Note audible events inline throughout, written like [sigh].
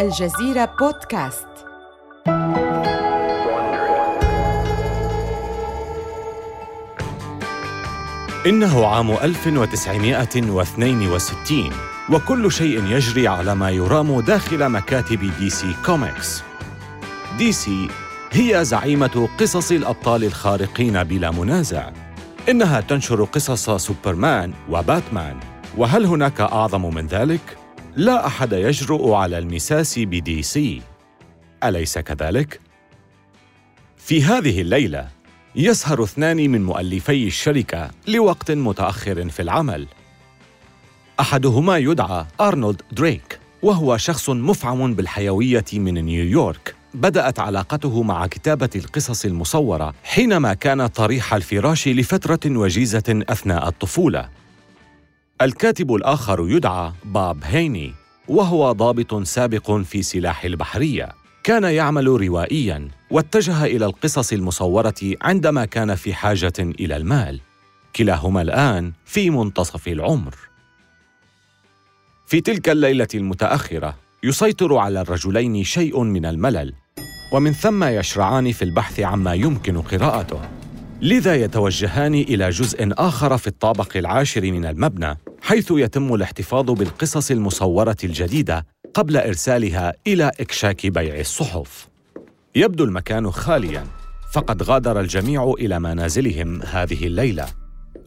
الجزيرة بودكاست. إنه عام 1962 وكل شيء يجري على ما يرام داخل مكاتب دي سي كوميكس دي سي هي زعيمة قصص الأبطال الخارقين بلا منازع. إنها تنشر قصص سوبرمان وباتمان وهل هناك أعظم من ذلك؟ لا أحد يجرؤ على المساس بدي سي أليس كذلك؟ في هذه الليلة يسهر اثنان من مؤلفي الشركة لوقت متأخر في العمل أحدهما يدعى أرنولد دريك وهو شخص مفعم بالحيوية من نيويورك بدأت علاقته مع كتابة القصص المصورة حينما كان طريح الفراش لفترة وجيزة أثناء الطفولة. الكاتب الآخر يدعى باب هيني وهو ضابط سابق في سلاح البحرية. كان يعمل روائياً واتجه إلى القصص المصورة عندما كان في حاجة إلى المال. كلاهما الآن في منتصف العمر. في تلك الليلة المتأخرة يسيطر على الرجلين شيء من الملل ومن ثم يشرعان في البحث عما يمكن قراءته لذا يتوجهان إلى جزء آخر في الطابق العاشر من المبنى حيث يتم الاحتفاظ بالقصص المصورة الجديدة قبل إرسالها إلى إكشاك بيع الصحف. يبدو المكان خاليا فقد غادر الجميع إلى منازلهم هذه الليلة.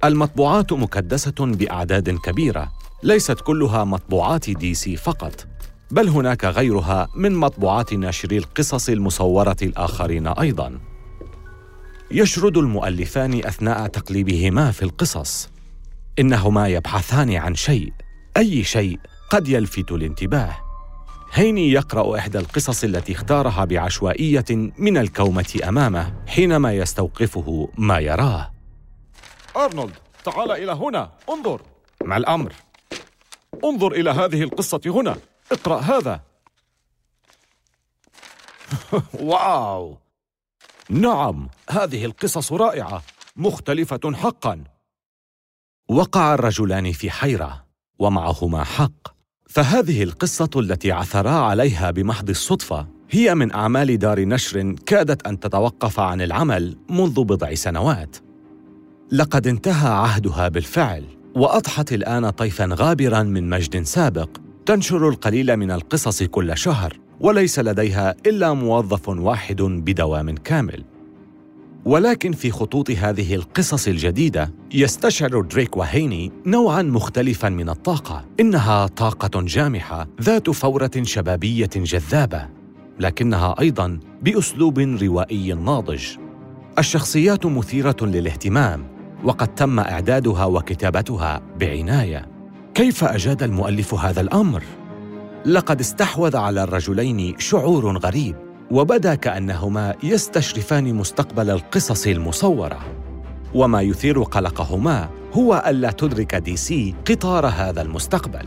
المطبوعات مكدسة بأعداد كبيرة ليست كلها مطبوعات دي سي فقط بل هناك غيرها من مطبوعات ناشري القصص المصورة الآخرين أيضا. يشرد المؤلفان أثناء تقليبهما في القصص. إنهما يبحثان عن شيء أي شيء قد يلفت الانتباه. هيني يقرأ إحدى القصص التي اختارها بعشوائية من الكومة أمامه حينما يستوقفه ما يراه. أرنولد تعال إلى هنا. انظر. ما الأمر؟ انظر إلى هذه القصة هنا. اقرأ هذا. [laughs] واو! نعم هذه القصص رائعة مختلفة حقا. وقع الرجلان في حيرة ومعهما حق. فهذه القصة التي عثرا عليها بمحض الصدفة هي من أعمال دار نشر كادت أن تتوقف عن العمل منذ بضع سنوات. لقد انتهى عهدها بالفعل وأضحت الآن طيفا غابرا من مجد سابق. تنشر القليل من القصص كل شهر وليس لديها إلا موظف واحد بدوام كامل. ولكن في خطوط هذه القصص الجديدة يستشعر دريك وهيني نوعا مختلفا من الطاقة. إنها طاقة جامحة ذات فورة شبابية جذابة لكنها أيضا بأسلوب روائي ناضج. الشخصيات مثيرة للاهتمام وقد تم إعدادها وكتابتها بعناية. كيف أجاد المؤلف هذا الأمر؟ لقد استحوذ على الرجلين شعور غريب. وبدا كأنهما يستشرفان مستقبل القصص المصورة. وما يثير قلقهما هو ألا تدرك دي سي أخطار هذا المستقبل.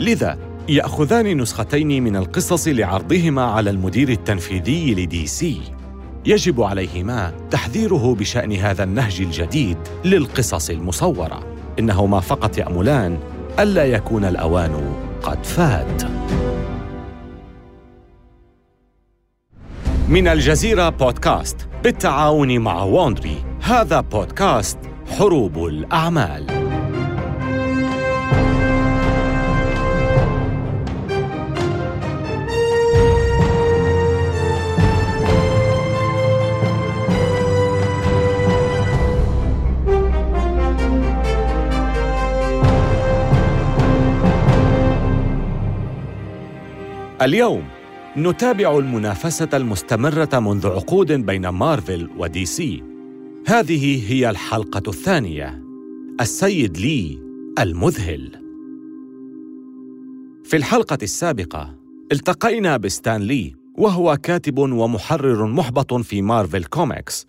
لذا يأخذان نسختين من القصص لعرضهما على المدير التنفيذي لدي سي. يجب عليهما تحذيره بشأن هذا النهج الجديد للقصص المصورة. إنهما فقط يأملان ألا يكون الأوان قد فات. من الجزيرة بودكاست بالتعاون مع ووندري هذا بودكاست حروب الأعمال. اليوم نتابع المنافسة المستمرة منذ عقود بين مارفل ودي سي. هذه هي الحلقة الثانية. السيد لي المذهل. في الحلقة السابقة التقينا بستان لي وهو كاتب ومحرر محبط في مارفل كوميكس.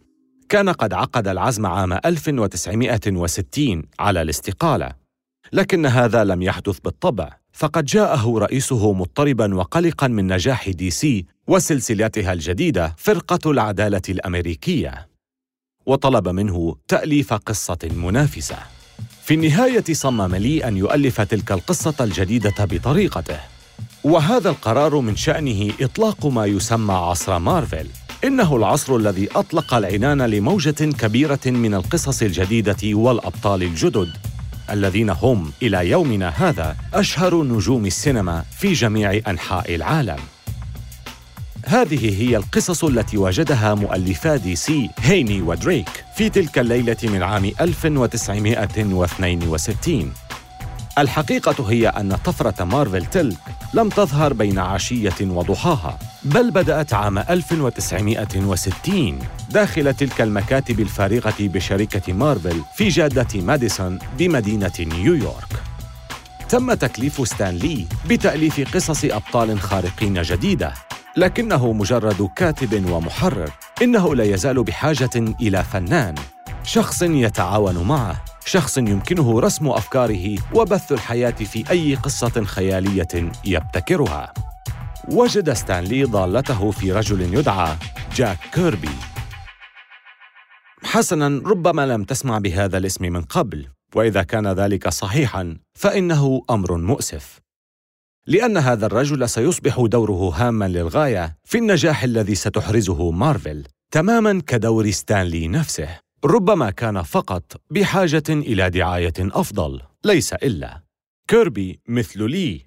كان قد عقد العزم عام 1960 على الاستقالة، لكن هذا لم يحدث بالطبع. فقد جاءه رئيسه مضطربا وقلقا من نجاح دي سي وسلسلتها الجديدة فرقة العدالة الأمريكية. وطلب منه تأليف قصة منافسة. في النهاية صمم لي أن يؤلف تلك القصة الجديدة بطريقته. وهذا القرار من شأنه إطلاق ما يسمى عصر مارفل. إنه العصر الذي أطلق العنان لموجة كبيرة من القصص الجديدة والأبطال الجدد. الذين هم إلى يومنا هذا أشهر نجوم السينما في جميع أنحاء العالم. هذه هي القصص التي وجدها مؤلفا دي سي هيني ودريك في تلك الليلة من عام 1962 الحقيقة هي أن طفرة مارفل تلك لم تظهر بين عشية وضحاها بل بدأت عام 1960 داخل تلك المكاتب الفارغة بشركة مارفل في جادة ماديسون بمدينة نيويورك. تم تكليف ستان لي بتأليف قصص أبطال خارقين جديدة لكنه مجرد كاتب ومحرر إنه لا يزال بحاجة إلى فنان شخص يتعاون معه. شخص يمكنه رسم أفكاره وبث الحياة في أي قصة خيالية يبتكرها. وجد ستانلي ضالته في رجل يدعى جاك كيربي. حسنا ربما لم تسمع بهذا الاسم من قبل وإذا كان ذلك صحيحا فإنه أمر مؤسف. لأن هذا الرجل سيصبح دوره هاما للغاية في النجاح الذي ستحرزه مارفل تماما كدور ستانلي نفسه. ربما كان فقط بحاجة إلى دعاية أفضل ليس إلا. كيربي مثل لي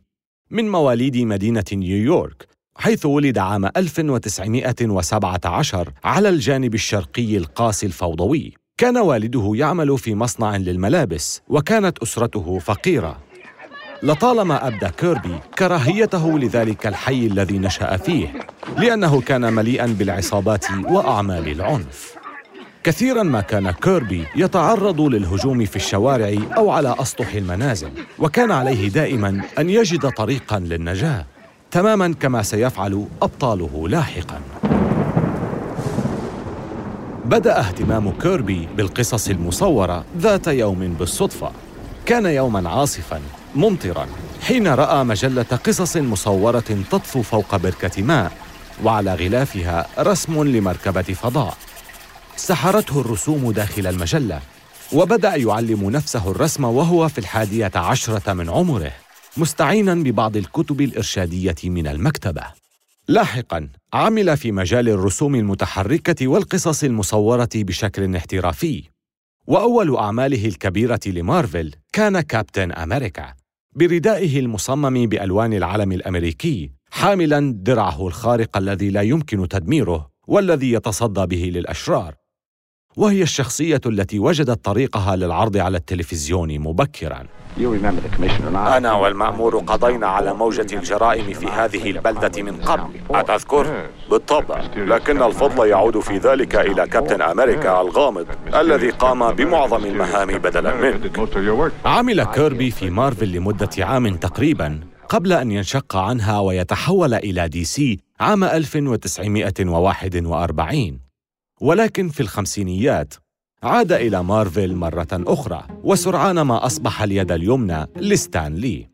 من مواليد مدينة نيويورك حيث ولد عام 1917 على الجانب الشرقي القاسي الفوضوي. كان والده يعمل في مصنع للملابس وكانت أسرته فقيرة. لطالما أبدى كيربي كراهيته لذلك الحي الذي نشأ فيه لأنه كان مليئا بالعصابات وأعمال العنف. كثيرا ما كان كيربي يتعرض للهجوم في الشوارع أو على أسطح المنازل وكان عليه دائما أن يجد طريقا للنجاة تماما كما سيفعل أبطاله لاحقا. بدأ اهتمام كيربي بالقصص المصورة ذات يوم بالصدفة. كان يوما عاصفا ممطرا حين رأى مجلة قصص مصورة تطفو فوق بركة ماء وعلى غلافها رسم لمركبة فضاء. سحرته الرسوم داخل المجلة وبدأ يعلم نفسه الرسم وهو في الحادية عشرة من عمره مستعينا ببعض الكتب الإرشادية من المكتبة. لاحقا عمل في مجال الرسوم المتحركة والقصص المصورة بشكل احترافي. وأول أعماله الكبيرة لمارفل كان كابتن أمريكا بردائه المصمم بألوان العلم الأمريكي حاملا درعه الخارق الذي لا يمكن تدميره والذي يتصدى به للأشرار. وهي الشخصية التي وجدت طريقها للعرض على التلفزيون مبكرا. أنا والمأمور قضينا على موجة الجرائم في هذه البلدة من قبل. أتذكر؟ بالطبع. لكن الفضل يعود في ذلك إلى كابتن أمريكا الغامض الذي قام بمعظم المهام بدلا منك عمل كيربي في مارفل لمدة عام تقريبا قبل أن ينشق عنها ويتحول إلى دي سي عام 1941 ولكن في الخمسينيات عاد إلى مارفل مرة أخرى وسرعان ما أصبح اليد اليمنى لستان لي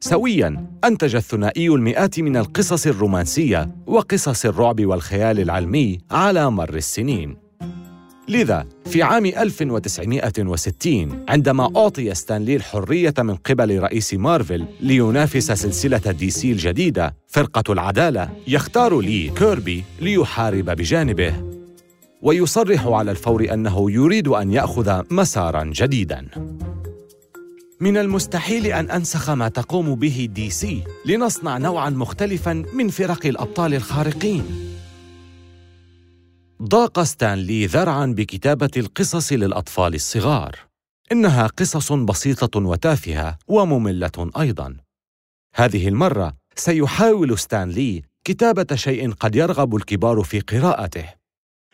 سويا أنتج الثنائي المئات من القصص الرومانسية وقصص الرعب والخيال العلمي على مر السنين. لذا في عام 1960 عندما أعطي ستان لي الحرية من قبل رئيس مارفل لينافس سلسلة دي سي الجديدة فرقة العدالة يختار لي كيربي ليحارب بجانبه. ويصرح على الفور أنه يريد أن يأخذ مسارا جديدا. من المستحيل أن أنسخ ما تقوم به دي سي لنصنع نوعا مختلفا من فرق الأبطال الخارقين. ضاق ستانلي ذرعا بكتابة القصص للأطفال الصغار. إنها قصص بسيطة وتافهة ومملة أيضا. هذه المرة سيحاول ستانلي كتابة شيء قد يرغب الكبار في قراءته.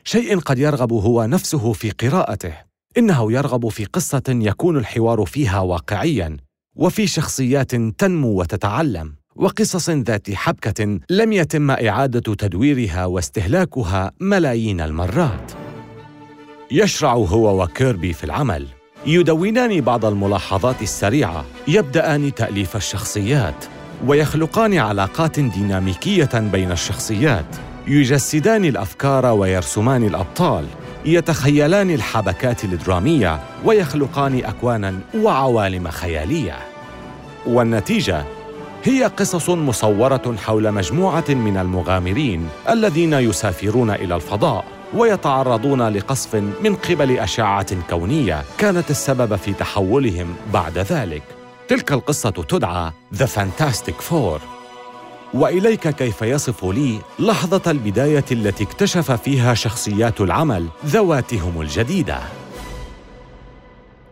شيء قد يرغب هو نفسه في قراءته. إنه يرغب في قصة يكون الحوار فيها واقعيا وفي شخصيات تنمو وتتعلم وقصص ذات حبكة لم يتم إعادة تدويرها واستهلاكها ملايين المرات. يشرع هو وكيربي في العمل. يدونان بعض الملاحظات السريعة. يبدأان تأليف الشخصيات ويخلقان علاقات ديناميكية بين الشخصيات. يجسدان الأفكار ويرسمان الأبطال يتخيلان الحبكات الدرامية ويخلقان أكوانا وعوالم خيالية والنتيجة هي قصص مصورة حول مجموعة من المغامرين الذين يسافرون إلى الفضاء ويتعرضون لقصف من قبل أشعة كونية كانت السبب في تحولهم بعد ذلك. تلك القصة تدعى The Fantastic Four وإليك كيف يصف لي لحظة البداية التي اكتشف فيها شخصيات العمل ذواتهم الجديدة.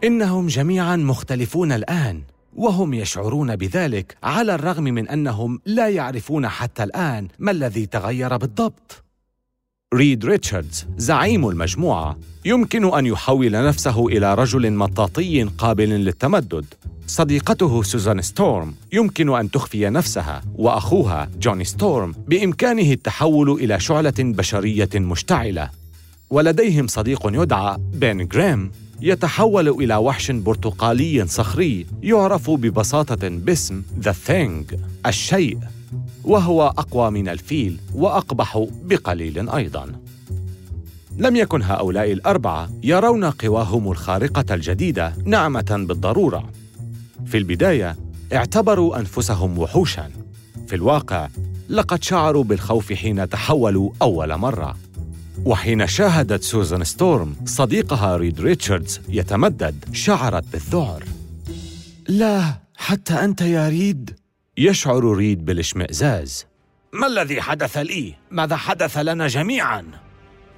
إنهم جميعا مختلفون الآن وهم يشعرون بذلك على الرغم من أنهم لا يعرفون حتى الآن ما الذي تغير بالضبط. ريد ريتشاردز زعيم المجموعة يمكن أن يحول نفسه إلى رجل مطاطي قابل للتمدد. صديقته سوزان ستورم يمكن أن تخفي نفسها وأخوها جوني ستورم بإمكانه التحول إلى شعلة بشرية مشتعلة. ولديهم صديق يدعى بن جريم يتحول إلى وحش برتقالي صخري يعرف ببساطة باسم ذا ثينج الشيء. وهو أقوى من الفيل وأقبح بقليل أيضاً. لم يكن هؤلاء الأربعة يرون قواهم الخارقة الجديدة نعمة بالضرورة. في البداية اعتبروا أنفسهم وحوشاً. في الواقع لقد شعروا بالخوف حين تحولوا أول مرة. وحين شاهدت سوزان ستورم صديقها ريد ريتشاردز يتمدد شعرت بالذعر. لا حتى أنت يا ريد. يشعر ريد بالاشمئزاز ما الذي حدث لي؟ ماذا حدث لنا جميعاً؟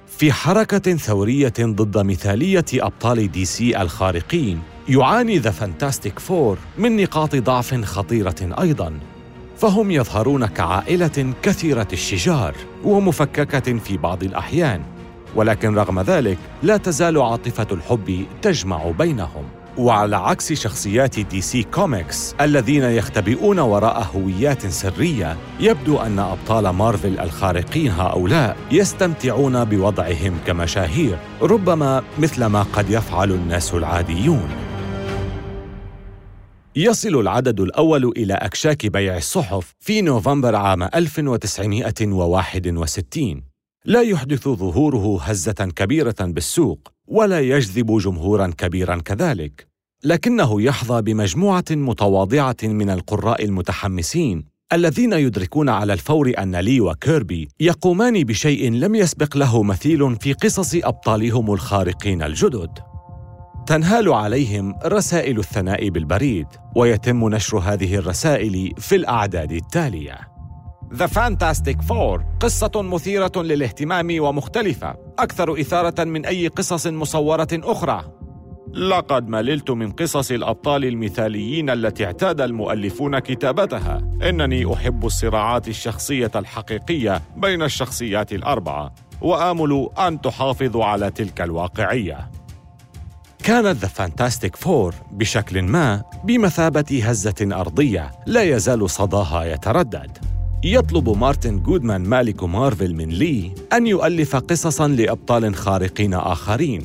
في حركة ثورية ضد مثالية أبطال DC الخارقين يعاني The Fantastic Four من نقاط ضعف خطيرة أيضاً فهم يظهرون كعائلة كثيرة الشجار ومفككة في بعض الأحيان ولكن رغم ذلك لا تزال عاطفة الحب تجمع بينهم وعلى عكس شخصيات DC Comics الذين يختبئون وراء هويات سرية يبدو أن أبطال مارفل الخارقين هؤلاء يستمتعون بوضعهم كمشاهير ربما مثل ما قد يفعل الناس العاديون. يصل العدد الأول إلى أكشاك بيع الصحف في نوفمبر عام 1961 لا يحدث ظهوره هزة كبيرة بالسوق. ولا يجذب جمهورا كبيرا كذلك لكنه يحظى بمجموعة متواضعة من القراء المتحمسين الذين يدركون على الفور أن لي وكيربي يقومان بشيء لم يسبق له مثيل في قصص أبطالهم الخارقين الجدد. تنهال عليهم رسائل الثناء بالبريد ويتم نشر هذه الرسائل في الأعداد التالية. The Fantastic Four قصة مثيرة للاهتمام ومختلفة أكثر إثارة من أي قصص مصورة أخرى. لقد مللت من قصص الأبطال المثاليين التي اعتاد المؤلفون كتابتها. إنني أحب الصراعات الشخصية الحقيقية بين الشخصيات الأربعة وآمل أن تحافظوا على تلك الواقعية. كانت The Fantastic Four بشكل ما بمثابة هزة أرضية لا يزال صداها يتردد. يطلب مارتن جودمان مالك مارفل من لي أن يؤلف قصصاً لأبطال خارقين آخرين.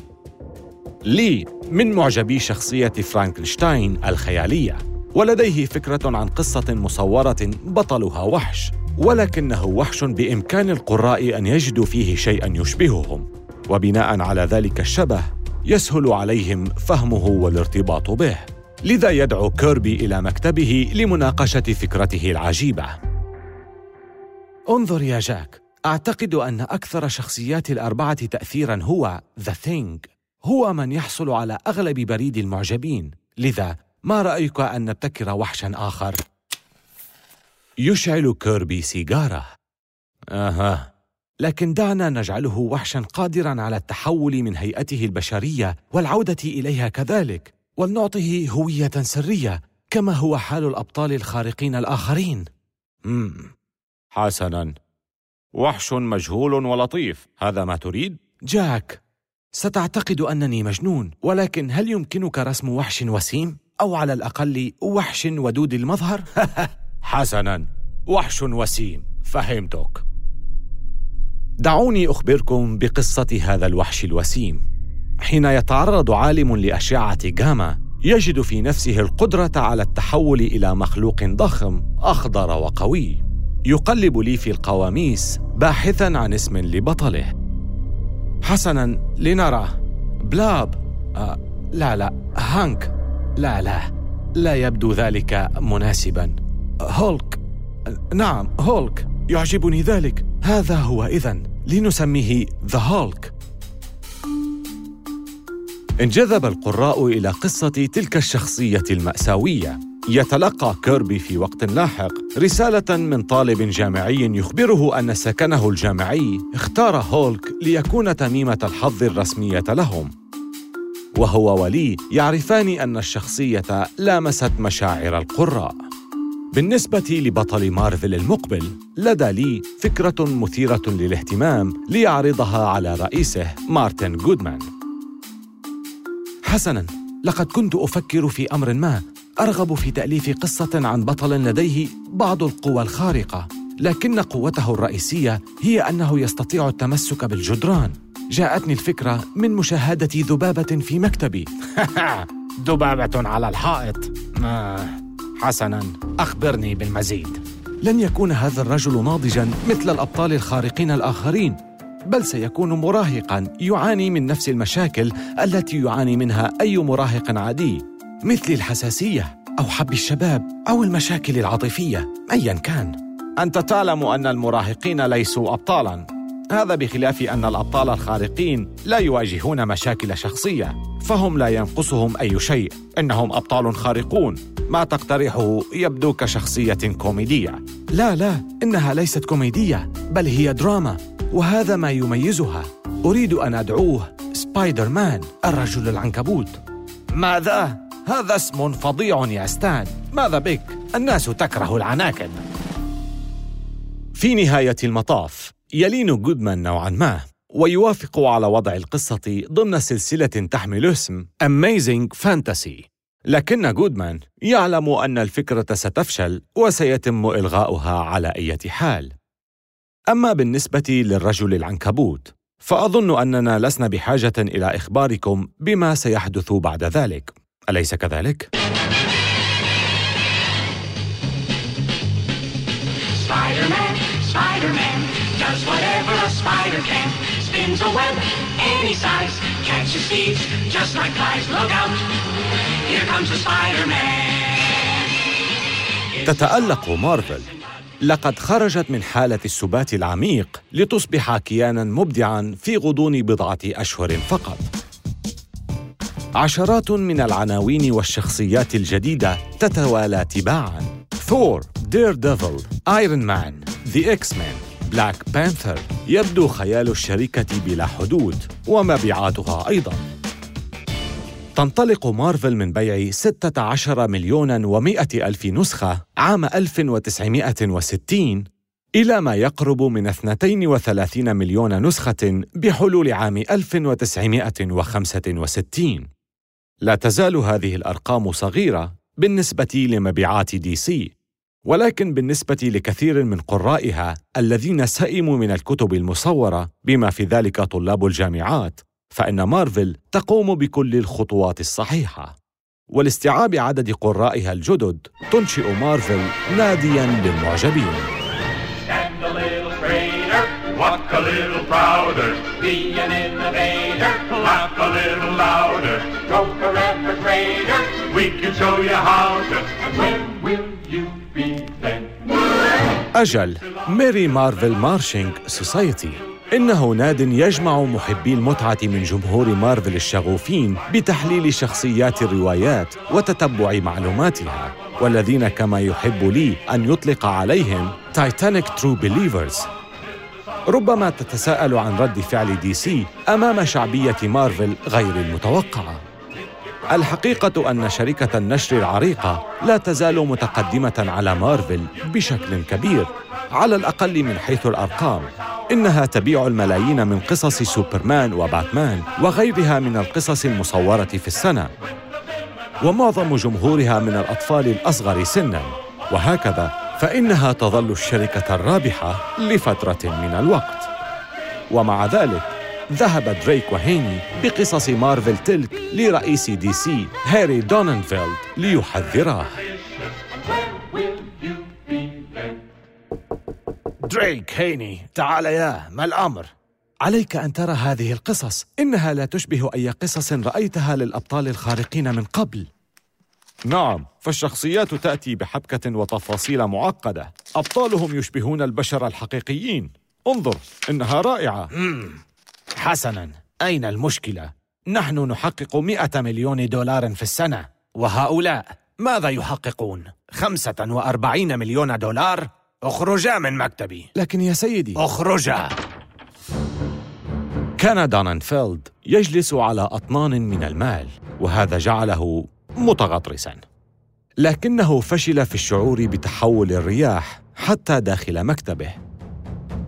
لي من معجبي شخصية فرانكنشتاين الخيالية ولديه فكرة عن قصة مصورة بطلها وحش ولكنه وحش بإمكان القراء أن يجدوا فيه شيئاً يشبههم. وبناء على ذلك الشبه يسهل عليهم فهمه والارتباط به. لذا يدعو كيربي إلى مكتبه لمناقشة فكرته العجيبة. انظر يا جاك. أعتقد أن أكثر شخصيات الأربعة تاثيرا هو The Thing هو من يحصل على أغلب بريد المعجبين. لذا ما رأيك أن نبتكر وحشا آخر؟ يشعل كيربي سيجارة. أها. لكن دعنا نجعله وحشا قادرا على التحول من هيئته البشرية والعودة إليها كذلك ولنعطه هوية سرية كما هو حال الأبطال الخارقين الآخرين. مم. حسنا. وحش مجهول ولطيف. هذا ما تريد؟ جاك ستعتقد أنني مجنون ولكن هل يمكنك رسم وحش وسيم؟ أو على الأقل وحش ودود المظهر؟ [laughs] حسنا. وحش وسيم. فهمتك. دعوني أخبركم بقصة هذا الوحش الوسيم. حين يتعرض عالم لأشعة جاما يجد في نفسه القدرة على التحول إلى مخلوق ضخم أخضر وقوي. يقلب لي في القواميس باحثا عن اسم لبطله. حسنا لنرى. Blob. آه لا لا. هانك. لا لا. لا يبدو ذلك مناسبا. هولك. نعم هولك. يعجبني ذلك. هذا هو إذن. لنسميه The Hulk انجذب القراء إلى قصة تلك الشخصية المأساوية. يتلقى كيربي في وقت لاحق. رسالة من طالب جامعي يخبره أن سكنه الجامعي اختار هولك ليكون تميمة الحظ الرسمية لهم. وهو ولي يعرفان أن الشخصية لامست مشاعر القراء. بالنسبة لبطل مارفل المقبل لدى لي فكرة مثيرة للاهتمام ليعرضها على رئيسه مارتن جودمان. حسناً لقد كنت أفكر في أمر ما. أرغب في تأليف قصة عن بطل لديه بعض القوى الخارقة لكن قوته الرئيسية هي أنه يستطيع التمسك بالجدران. جاءتني الفكرة من مشاهدة ذبابة في مكتبي. [laughs] ذبابة على الحائط. آه. حسنا أخبرني بالمزيد. لن يكون هذا الرجل ناضجا مثل الأبطال الخارقين الآخرين بل سيكون مراهقا يعاني من نفس المشاكل التي يعاني منها أي مراهق عادي. مثل الحساسية أو حب الشباب أو المشاكل العاطفية أيا كان. أنت تعلم أن المراهقين ليسوا أبطالا. هذا بخلاف أن الأبطال الخارقين لا يواجهون مشاكل شخصية فهم لا ينقصهم أي شيء. إنهم أبطال خارقون. ما تقترحه يبدو كشخصية كوميدية. لا لا إنها ليست كوميدية بل هي دراما وهذا ما يميزها. أريد أن أدعوه سبايدر مان الرجل العنكبوت. ماذا؟ هذا اسم فظيع يا ستان ماذا بك؟ الناس تكره العناكب. في نهاية المطاف يلين جودمان نوعا ما ويوافق على وضع القصة ضمن سلسلة تحمل اسم Amazing Fantasy. لكن جودمان يعلم أن الفكرة ستفشل وسيتم إلغاؤها على أي حال. أما بالنسبة للرجل العنكبوت فأظن أننا لسنا بحاجة إلى إخباركم بما سيحدث بعد ذلك. أليس كذلك؟ تتألق مارفل. لقد خرجت من حالة السبات العميق لتصبح كيانا مبدعا في غضون بضعة أشهر فقط. عشرات من العناوين والشخصيات الجديدة تتوالى تباعا. ثور، Daredevil، Iron Man، The X-Men، Black Panther يبدو خيال الشركة بلا حدود ومبيعاتها أيضاً. تنطلق مارفل من بيع 16 مليون و100 ألف نسخة عام 1960 إلى ما يقرب من 32 مليون نسخة بحلول عام 1965 لا تزال هذه الأرقام صغيرة بالنسبة لمبيعات دي سي ولكن بالنسبة لكثير من قرائها الذين سئموا من الكتب المصورة بما في ذلك طلاب الجامعات فإن مارفل تقوم بكل الخطوات الصحيحة. ولاستيعاب عدد قرائها الجدد تنشئ مارفل نادياً للمعجبين. Walk a little prouder, be an innovator, clap a little louder, grow forever greater, we can show you how to, and where will you be then? أجل Merry Marvel Marching Society إنه ناد يجمع محبي المتعة من جمهور مارفل الشغوفين بتحليل شخصيات الروايات وتتبع معلوماتها. والذين كما يحب لي أن يطلق عليهم Titanic True Believers ربما تتساءل عن رد فعل DC أمام شعبية مارفل غير المتوقعة. الحقيقة أن شركة النشر العريقة لا تزال متقدمة على مارفل بشكل كبير على الأقل من حيث الأرقام. إنها تبيع الملايين من قصص سوبرمان وباتمان وغيرها من القصص المصورة في السنة. ومعظم جمهورها من الأطفال الأصغر سناً. وهكذا فإنها تظل الشركة الرابحة لفترة من الوقت. ومع ذلك ذهب دريك وهيني بقصص مارفل تلك لرئيس DC هاري دوننفيلد ليحذراه. دريك هيني تعال يا ما الأمر؟ عليك أن ترى هذه القصص. إنها لا تشبه أي قصص رأيتها للأبطال الخارقين من قبل. نعم فالشخصيات تأتي بحبكة وتفاصيل معقدة. أبطالهم يشبهون البشر الحقيقيين. انظر إنها رائعة. حسنا. أين المشكلة؟ نحن نحقق مئة مليون دولار في السنة. وهؤلاء ماذا يحققون؟ خمسة وأربعين مليون دولار؟ اخرجا من مكتبي. لكن يا سيدي. اخرجا. كان داننفيلد يجلس على أطنان من المال وهذا جعله متغطرسا. لكنه فشل في الشعور بتحول الرياح حتى داخل مكتبه.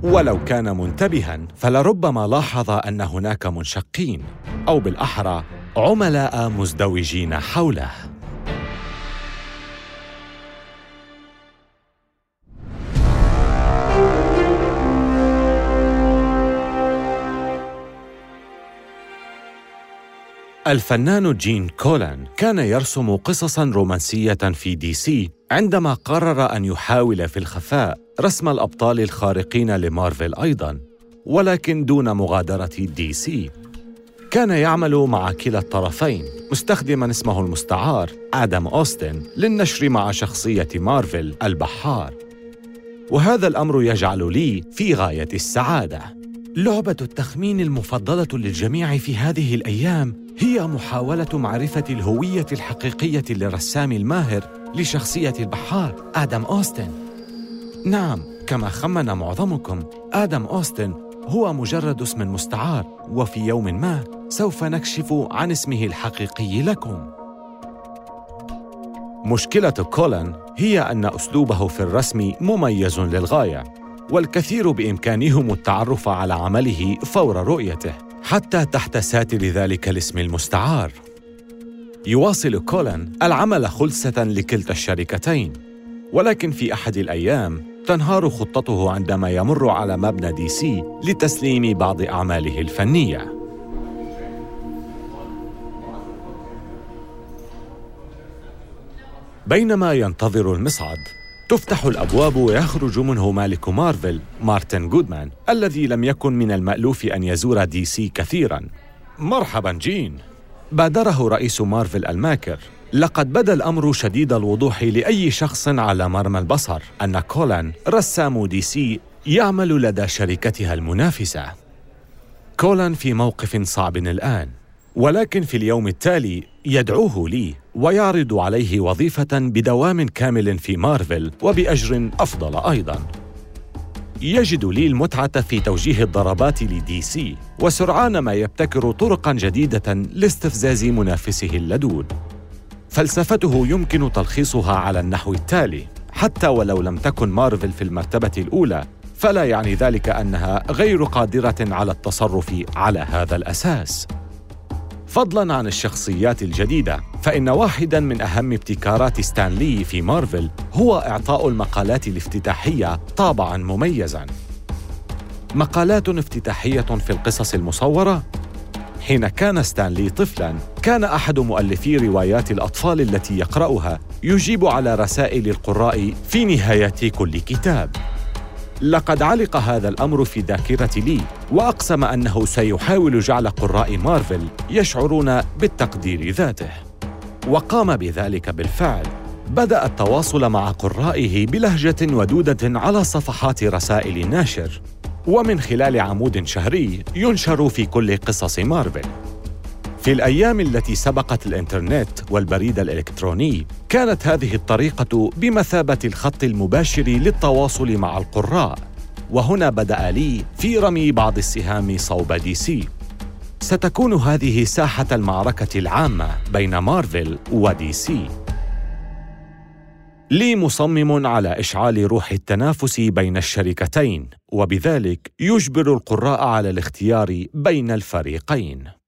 ولو كان منتبها فلربما لاحظ أن هناك منشقين أو بالأحرى عملاء مزدوجين حوله. الفنان جين كولان كان يرسم قصصا رومانسية في دي سي عندما قرر أن يحاول في الخفاء رسم الأبطال الخارقين لمارفل أيضا ولكن دون مغادرة دي سي. كان يعمل مع كلا الطرفين مستخدما اسمه المستعار آدم أوستن للنشر مع شخصية مارفل البحار. وهذا الأمر يجعل لي في غاية السعادة. لعبة التخمين المفضلة للجميع في هذه الأيام هي محاولة معرفة الهوية الحقيقية للرسام الماهر لشخصية البحار آدم أوستن. نعم، كما خمن معظمكم، آدم أوستن هو مجرد اسم مستعار، وفي يوم ما سوف نكشف عن اسمه الحقيقي لكم. مشكلة كولن هي أن أسلوبه في الرسم مميز للغاية، والكثير بإمكانهم التعرف على عمله فور رؤيته. حتى تحت ساتر ذلك الاسم المستعار. يواصل كولن العمل خلسة لكلتا الشركتين ولكن في أحد الأيام تنهار خطته عندما يمر على مبنى DC لتسليم بعض أعماله الفنية. بينما ينتظر المصعد تفتح الأبواب ويخرج منه مالك مارفل مارتن جودمان الذي لم يكن من المألوف أن يزور DC كثيرا. مرحبا جين. بادره رئيس مارفل الماكر. لقد بدا الأمر شديد الوضوح لأي شخص على مرمى البصر أن كولان رسام دي سي يعمل لدى شركتها المنافسة. كولان في موقف صعب الآن ولكن في اليوم التالي يدعوه لي ويعرض عليه وظيفة بدوام كامل في مارفل وبأجر أفضل أيضا. يجد لي المتعة في توجيه الضربات لدي سي وسرعان ما يبتكر طرقا جديدة لاستفزاز منافسه اللدود. فلسفته يمكن تلخيصها على النحو التالي: حتى ولو لم تكن مارفل في المرتبة الأولى، فلا يعني ذلك أنها غير قادرة على التصرف على هذا الأساس. فضلا عن الشخصيات الجديدة فإن واحدا من أهم ابتكارات ستانلي في مارفل هو إعطاء المقالات الافتتاحية طابعا مميزا. مقالات افتتاحية في القصص المصورة. حين كان ستانلي طفلا كان أحد مؤلفي روايات الأطفال التي يقرأها يجيب على رسائل القراء في نهاية كل كتاب. لقد علق هذا الأمر في ذاكرة لي وأقسم أنه سيحاول جعل قراء مارفل يشعرون بالتقدير ذاته. وقام بذلك بالفعل. بدأ التواصل مع قرائه بلهجة ودودة على صفحات رسائل الناشر ومن خلال عمود شهري ينشر في كل قصص مارفل. في الأيام التي سبقت الإنترنت والبريد الإلكتروني كانت هذه الطريقة بمثابة الخط المباشر للتواصل مع القراء. وهنا بدأ لي في رمي بعض السهام صوب دي سي. ستكون هذه ساحة المعركة العامة بين مارفل ودي سي. لي مصمم على إشعال روح التنافس بين الشركتين وبذلك يجبر القراء على الاختيار بين الفريقين.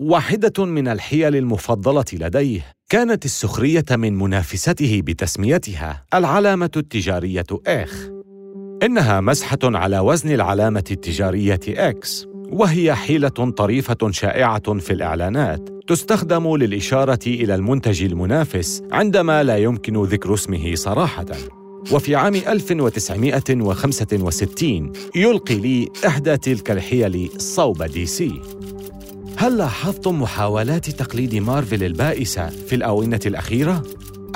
واحدة من الحيل المفضلة لديه كانت السخرية من منافسته بتسميتها العلامة التجارية إخ. إنها مسحة على وزن العلامة التجارية إكس، وهي حيلة طريفة شائعة في الإعلانات تستخدم للإشارة إلى المنتج المنافس عندما لا يمكن ذكر اسمه صراحة. وفي عام 1965 يلقي لي إحدى تلك الحيل صوب دي سي هل لاحظتم محاولات تقليد مارفل البائسة في الآونة الأخيرة؟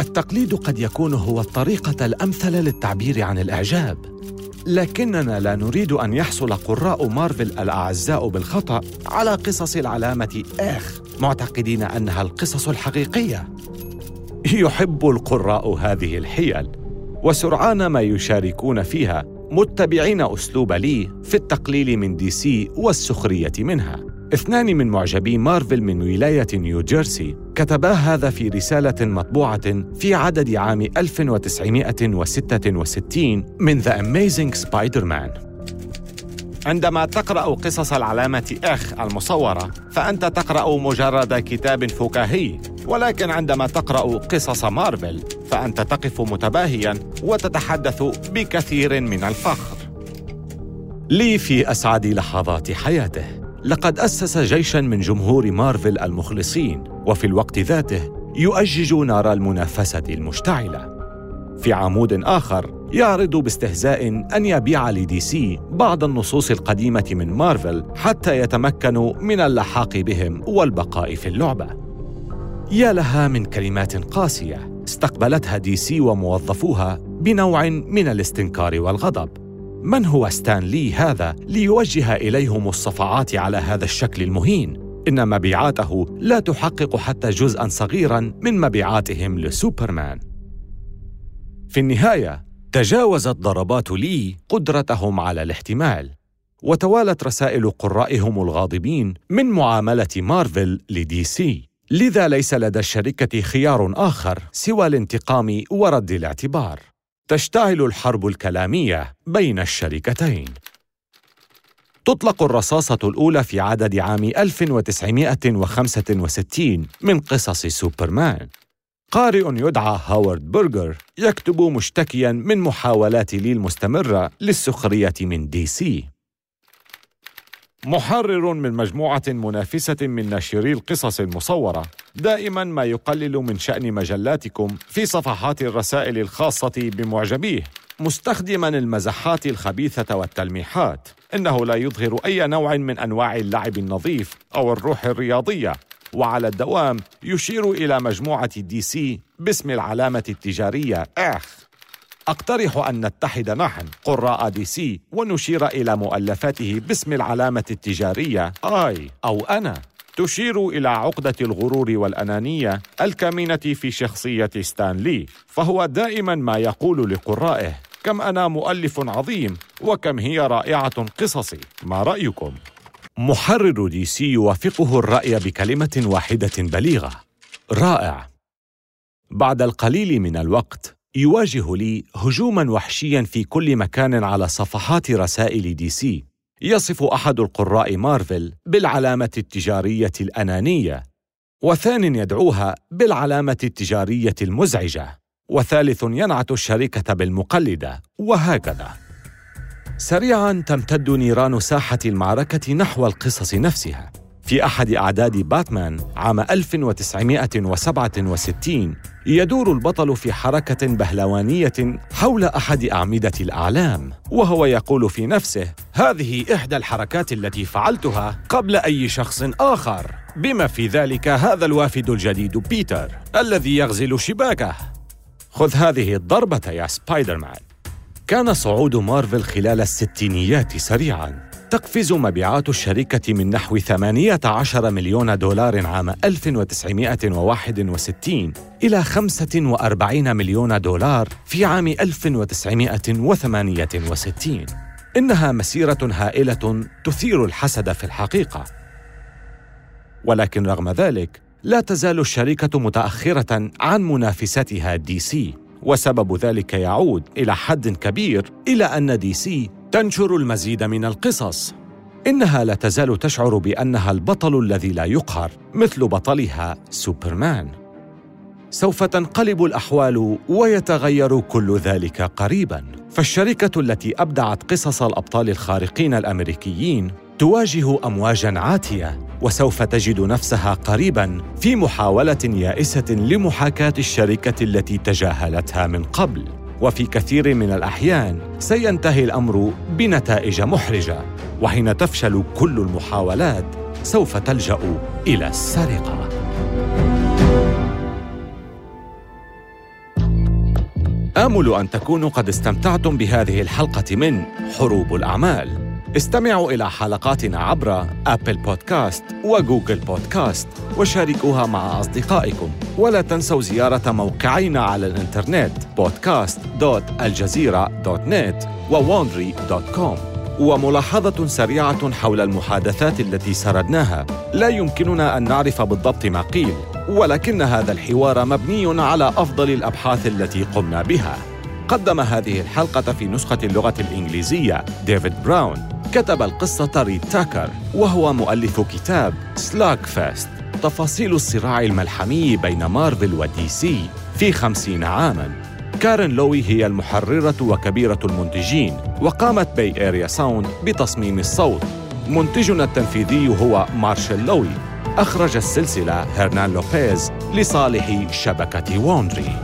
التقليد قد يكون هو الطريقة الأمثل للتعبير عن الإعجاب. لكننا لا نريد أن يحصل قراء مارفل الأعزاء بالخطأ على قصص العلامة إخ معتقدين أنها القصص الحقيقية. يحب القراء هذه الحيل وسرعان ما يشاركون فيها متبعين أسلوب لي في التقليل من دي سي والسخرية منها. اثنان من معجبي مارفل من ولاية نيوجيرسي كتبا هذا في رسالة مطبوعة في عدد عام 1966 من The Amazing Spider-Man. عندما تقرأ قصص العلامة إخ المصورة فأنت تقرأ مجرد كتاب فكاهي ولكن عندما تقرأ قصص مارفل فأنت تقف متباهيا وتتحدث بكثير من الفخر. لي في أسعد لحظات حياته. لقد أسس جيشا من جمهور مارفل المخلصين وفي الوقت ذاته يؤجج نار المنافسة المشتعلة في عمود آخر يعرض باستهزاء أن يبيع لدي سي بعض النصوص القديمة من مارفل حتى يتمكنوا من اللحاق بهم والبقاء في اللعبة. يا لها من كلمات قاسية استقبلتها دي سي وموظفوها بنوع من الاستنكار والغضب. من هو ستان لي هذا ليوجه إليهم الصفعات على هذا الشكل المهين؟ إن مبيعاته لا تحقق حتى جزءا صغيرا من مبيعاتهم لسوبرمان. في النهاية تجاوزت ضربات لي قدرتهم على الاحتمال وتوالت رسائل قرائهم الغاضبين من معاملة مارفل لدي سي لذا ليس لدى الشركة خيار آخر سوى الانتقام ورد الاعتبار تشتعل الحرب الكلامية بين الشركتين. تطلق الرصاصة الأولى في عدد عام 1965 من قصص سوبرمان. قارئ يدعى هاورد برجر يكتب مشتكيا من محاولات لي المستمرة للسخرية من دي سي. محرر من مجموعة منافسة من ناشري القصص المصورة. دائما ما يقلل من شأن مجلاتكم في صفحات الرسائل الخاصة بمعجبيه مستخدما المزحات الخبيثة والتلميحات. إنه لا يظهر أي نوع من أنواع اللعب النظيف أو الروح الرياضية. وعلى الدوام يشير إلى مجموعة دي سي باسم العلامة التجارية إخ. أقترح أن نتحد نحن قراء دي سي ونشير إلى مؤلفاته باسم العلامة التجارية I أو أنا. تشير إلى عقدة الغرور والأنانية الكامنة في شخصية ستان لي فهو دائما ما يقول لقرائه كم أنا مؤلف عظيم وكم هي رائعة قصصي. ما رأيكم؟ محرر دي سي يوافقه الرأي بكلمة واحدة بليغة رائع. بعد القليل من الوقت يواجه لي هجوما وحشيا في كل مكان على صفحات رسائل دي سي يصف أحد القراء مارفل بالعلامة التجارية الأنانية وثان يدعوها بالعلامة التجارية المزعجة وثالث ينعت الشركة بالمقلدة وهكذا سريعا تمتد نيران ساحة المعركة نحو القصص نفسها. في أحد أعداد باتمان عام 1967 يدور البطل في حركة بهلوانية حول أحد أعمدة الأعلام، وهو يقول في نفسه: هذه إحدى الحركات التي فعلتها قبل أي شخص آخر، بما في ذلك هذا الوافد الجديد بيتر الذي يغزل شباكه. خذ هذه الضربة يا سبايدر مان. كان صعود مارفل خلال الستينيات سريعاً تقفز مبيعات الشركة من نحو 18 مليون دولار عام 1961 إلى 45 مليون دولار في عام 1968 إنها مسيرة هائلة تثير الحسد في الحقيقة. ولكن رغم ذلك لا تزال الشركة متأخرة عن منافستها دي سي وسبب ذلك يعود إلى حد كبير إلى أن دي سي تنشر المزيد من القصص. إنها لا تزال تشعر بأنها البطل الذي لا يقهر مثل بطلها سوبرمان. سوف تنقلب الأحوال ويتغير كل ذلك قريبا. فالشركة التي أبدعت قصص الأبطال الخارقين الأمريكيين تواجه امواجا عاتية وسوف تجد نفسها قريبا في محاولة يائسة لمحاكاة الشركة التي تجاهلتها من قبل. وفي كثير من الأحيان سينتهي الأمر بنتائج محرجة وحين تفشل كل المحاولات سوف تلجأ إلى السرقة. آمل أن تكونوا قد استمتعتم بهذه الحلقة من حروب الأعمال. استمعوا إلى حلقاتنا عبر أبل بودكاست وجوجل بودكاست وشاركوها مع أصدقائكم. ولا تنسوا زيارة موقعينا على الإنترنت podcast.aljazeera.net وwandry.com وملاحظة سريعة حول المحادثات التي سردناها. لا يمكننا أن نعرف بالضبط ما قيل ولكن هذا الحوار مبني على أفضل الأبحاث التي قمنا بها. قدم هذه الحلقة في نسخة اللغة الإنجليزية ديفيد براون. كتب القصة ريد تاكر وهو مؤلف كتاب Slugfest تفاصيل الصراع الملحمي بين مارفل ودي سي في خمسين عاماً. كارين لوي هي المحررة وكبيرة المنتجين وقامت Bay Area Sound بتصميم الصوت. منتجنا التنفيذي هو مارشيل لوي. أخرج السلسلة هرنان لوبيز لصالح شبكة Wondery